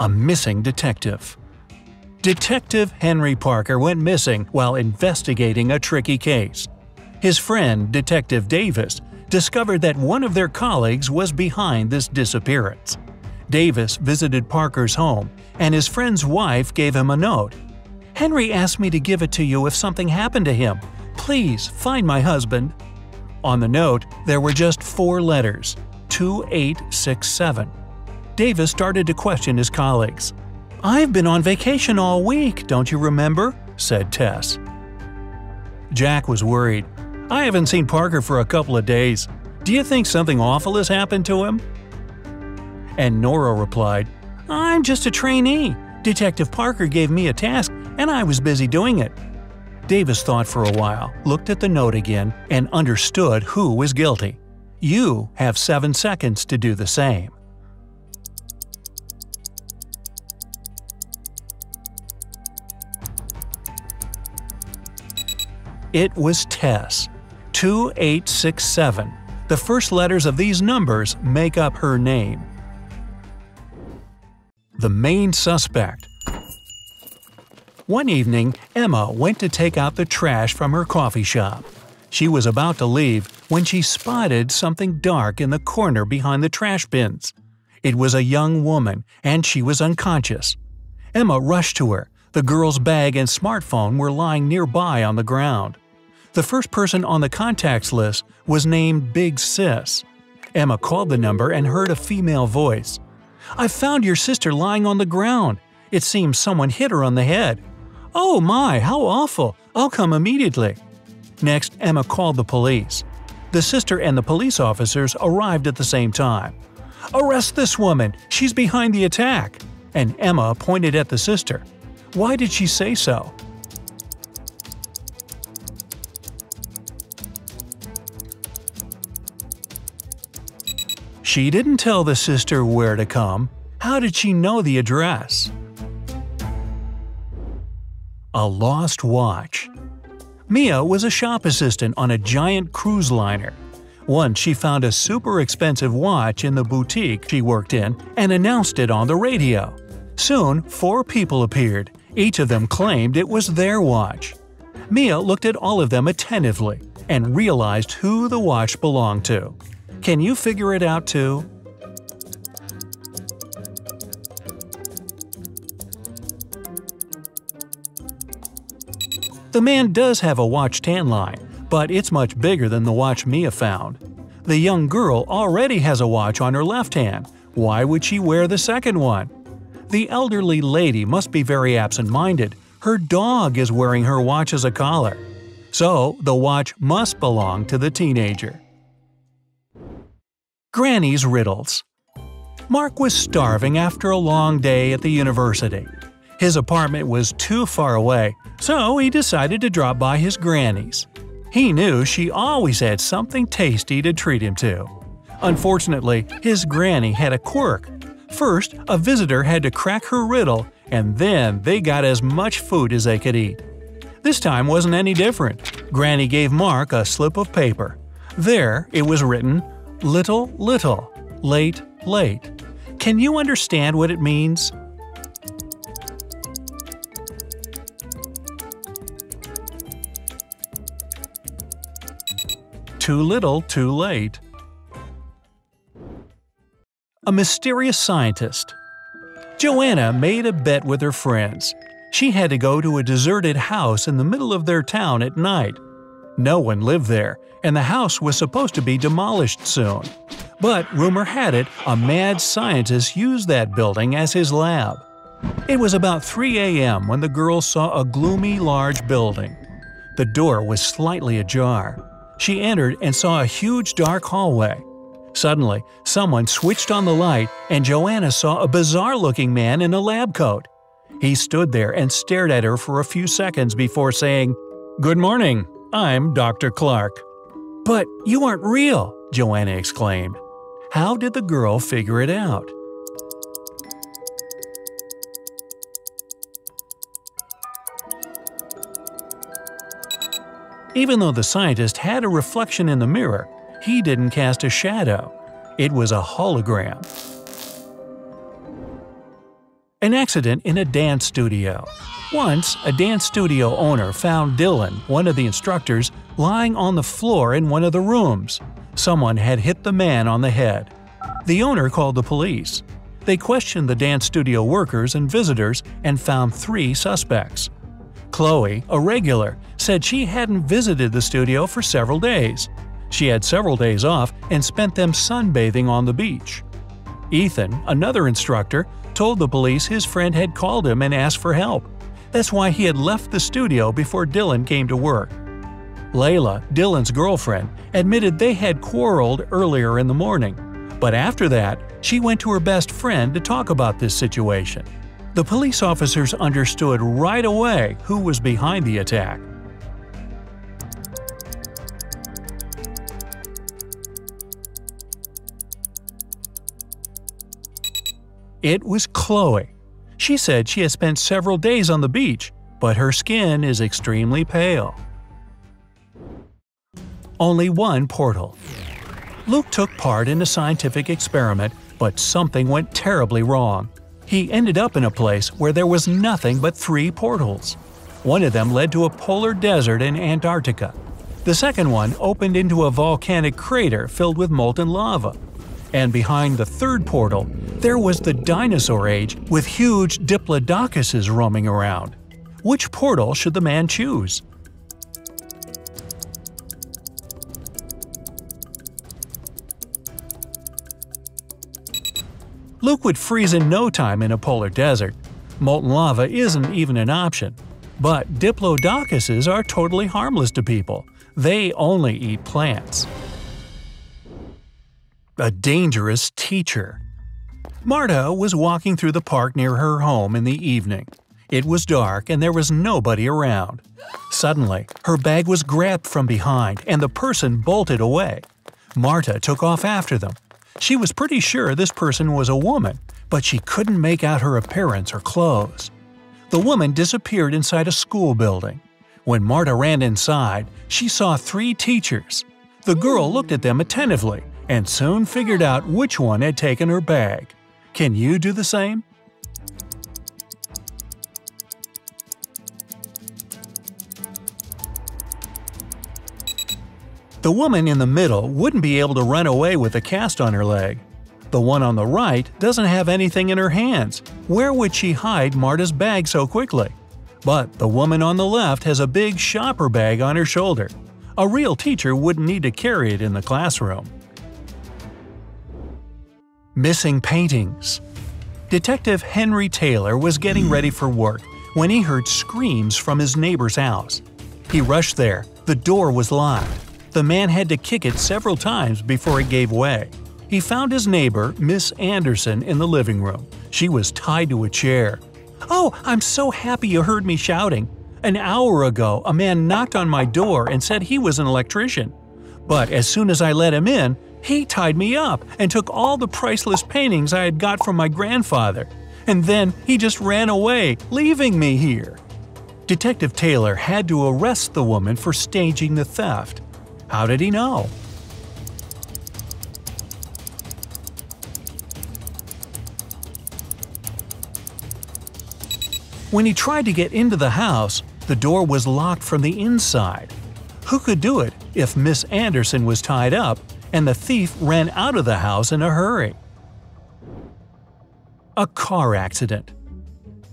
a missing detective. Detective Henry Parker went missing while investigating a tricky case. His friend, Detective Davis, discovered that one of their colleagues was behind this disappearance. Davis visited Parker's home, and his friend's wife gave him a note. Henry asked me to give it to you if something happened to him. Please find my husband. On the note, there were just four letters 2867. Davis started to question his colleagues. I've been on vacation all week, don't you remember? said Tess. Jack was worried. I haven't seen Parker for a couple of days. Do you think something awful has happened to him? And Nora replied, I'm just a trainee. Detective Parker gave me a task and I was busy doing it. Davis thought for a while, looked at the note again, and understood who was guilty. You have seven seconds to do the same. It was Tess. 2867. The first letters of these numbers make up her name. The main suspect. One evening, Emma went to take out the trash from her coffee shop. She was about to leave when she spotted something dark in the corner behind the trash bins. It was a young woman, and she was unconscious. Emma rushed to her. The girl's bag and smartphone were lying nearby on the ground. The first person on the contacts list was named Big Sis. Emma called the number and heard a female voice. I found your sister lying on the ground. It seems someone hit her on the head. Oh my, how awful! I'll come immediately. Next, Emma called the police. The sister and the police officers arrived at the same time. Arrest this woman! She's behind the attack! And Emma pointed at the sister. Why did she say so? She didn't tell the sister where to come. How did she know the address? A lost watch. Mia was a shop assistant on a giant cruise liner. Once she found a super expensive watch in the boutique she worked in and announced it on the radio. Soon, four people appeared. Each of them claimed it was their watch. Mia looked at all of them attentively and realized who the watch belonged to. Can you figure it out too? The man does have a watch tan line, but it's much bigger than the watch Mia found. The young girl already has a watch on her left hand. Why would she wear the second one? The elderly lady must be very absent-minded. Her dog is wearing her watch as a collar. So, the watch must belong to the teenager. Granny's Riddles Mark was starving after a long day at the university. His apartment was too far away, so he decided to drop by his granny's. He knew she always had something tasty to treat him to. Unfortunately, his granny had a quirk. First, a visitor had to crack her riddle, and then they got as much food as they could eat. This time wasn't any different. Granny gave Mark a slip of paper. There, it was written, Little, little, late, late. Can you understand what it means? Too little, too late. A mysterious scientist. Joanna made a bet with her friends. She had to go to a deserted house in the middle of their town at night. No one lived there, and the house was supposed to be demolished soon. But rumor had it a mad scientist used that building as his lab. It was about 3 a.m. when the girls saw a gloomy, large building. The door was slightly ajar. She entered and saw a huge dark hallway. Suddenly, someone switched on the light, and Joanna saw a bizarre looking man in a lab coat. He stood there and stared at her for a few seconds before saying, Good morning, I'm Dr. Clark. But you aren't real, Joanna exclaimed. How did the girl figure it out? Even though the scientist had a reflection in the mirror, he didn't cast a shadow. It was a hologram. An accident in a dance studio. Once, a dance studio owner found Dylan, one of the instructors, lying on the floor in one of the rooms. Someone had hit the man on the head. The owner called the police. They questioned the dance studio workers and visitors and found three suspects. Chloe, a regular, said she hadn't visited the studio for several days. She had several days off and spent them sunbathing on the beach. Ethan, another instructor, told the police his friend had called him and asked for help. That's why he had left the studio before Dylan came to work. Layla, Dylan's girlfriend, admitted they had quarreled earlier in the morning, but after that, she went to her best friend to talk about this situation. The police officers understood right away who was behind the attack. It was Chloe. She said she has spent several days on the beach, but her skin is extremely pale. Only one portal. Luke took part in a scientific experiment, but something went terribly wrong. He ended up in a place where there was nothing but three portals. One of them led to a polar desert in Antarctica. The second one opened into a volcanic crater filled with molten lava. And behind the third portal, there was the dinosaur age with huge diplodocuses roaming around. Which portal should the man choose? Luke would freeze in no time in a polar desert. Molten lava isn't even an option. But diplodocuses are totally harmless to people. They only eat plants. A dangerous teacher. Marta was walking through the park near her home in the evening. It was dark and there was nobody around. Suddenly, her bag was grabbed from behind and the person bolted away. Marta took off after them. She was pretty sure this person was a woman, but she couldn't make out her appearance or clothes. The woman disappeared inside a school building. When Marta ran inside, she saw three teachers. The girl looked at them attentively and soon figured out which one had taken her bag. Can you do the same? The woman in the middle wouldn't be able to run away with a cast on her leg. The one on the right doesn't have anything in her hands. Where would she hide Marta's bag so quickly? But the woman on the left has a big shopper bag on her shoulder. A real teacher wouldn't need to carry it in the classroom. Missing paintings. Detective Henry Taylor was getting ready for work when he heard screams from his neighbor's house. He rushed there. The door was locked. The man had to kick it several times before it gave way. He found his neighbor, Miss Anderson, in the living room. She was tied to a chair. Oh, I'm so happy you heard me shouting. An hour ago, a man knocked on my door and said he was an electrician. But as soon as I let him in, he tied me up and took all the priceless paintings I had got from my grandfather. And then he just ran away, leaving me here. Detective Taylor had to arrest the woman for staging the theft. How did he know? When he tried to get into the house, the door was locked from the inside. Who could do it if Miss Anderson was tied up and the thief ran out of the house in a hurry? A car accident.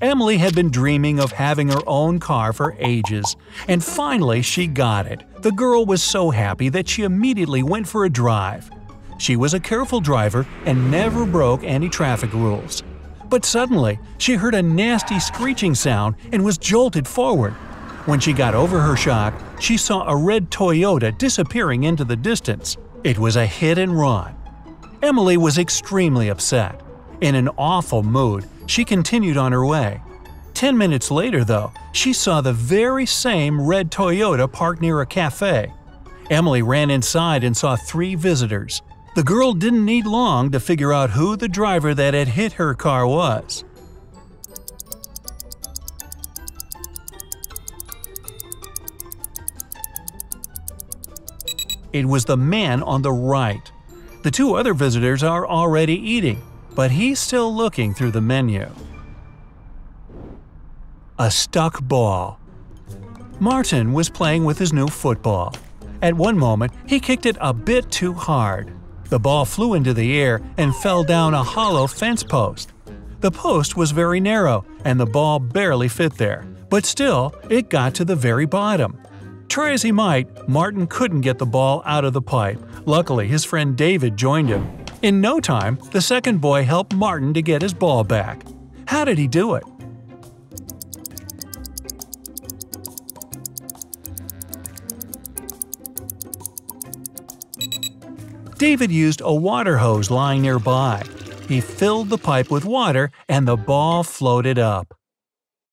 Emily had been dreaming of having her own car for ages, and finally she got it. The girl was so happy that she immediately went for a drive. She was a careful driver and never broke any traffic rules. But suddenly, she heard a nasty screeching sound and was jolted forward. When she got over her shock, she saw a red Toyota disappearing into the distance. It was a hit and run. Emily was extremely upset. In an awful mood, she continued on her way. Ten minutes later, though, she saw the very same red Toyota parked near a cafe. Emily ran inside and saw three visitors. The girl didn't need long to figure out who the driver that had hit her car was. It was the man on the right. The two other visitors are already eating, but he's still looking through the menu. A stuck ball. Martin was playing with his new football. At one moment, he kicked it a bit too hard. The ball flew into the air and fell down a hollow fence post. The post was very narrow, and the ball barely fit there, but still, it got to the very bottom. Try as he might, Martin couldn't get the ball out of the pipe. Luckily, his friend David joined him. In no time, the second boy helped Martin to get his ball back. How did he do it? David used a water hose lying nearby. He filled the pipe with water and the ball floated up.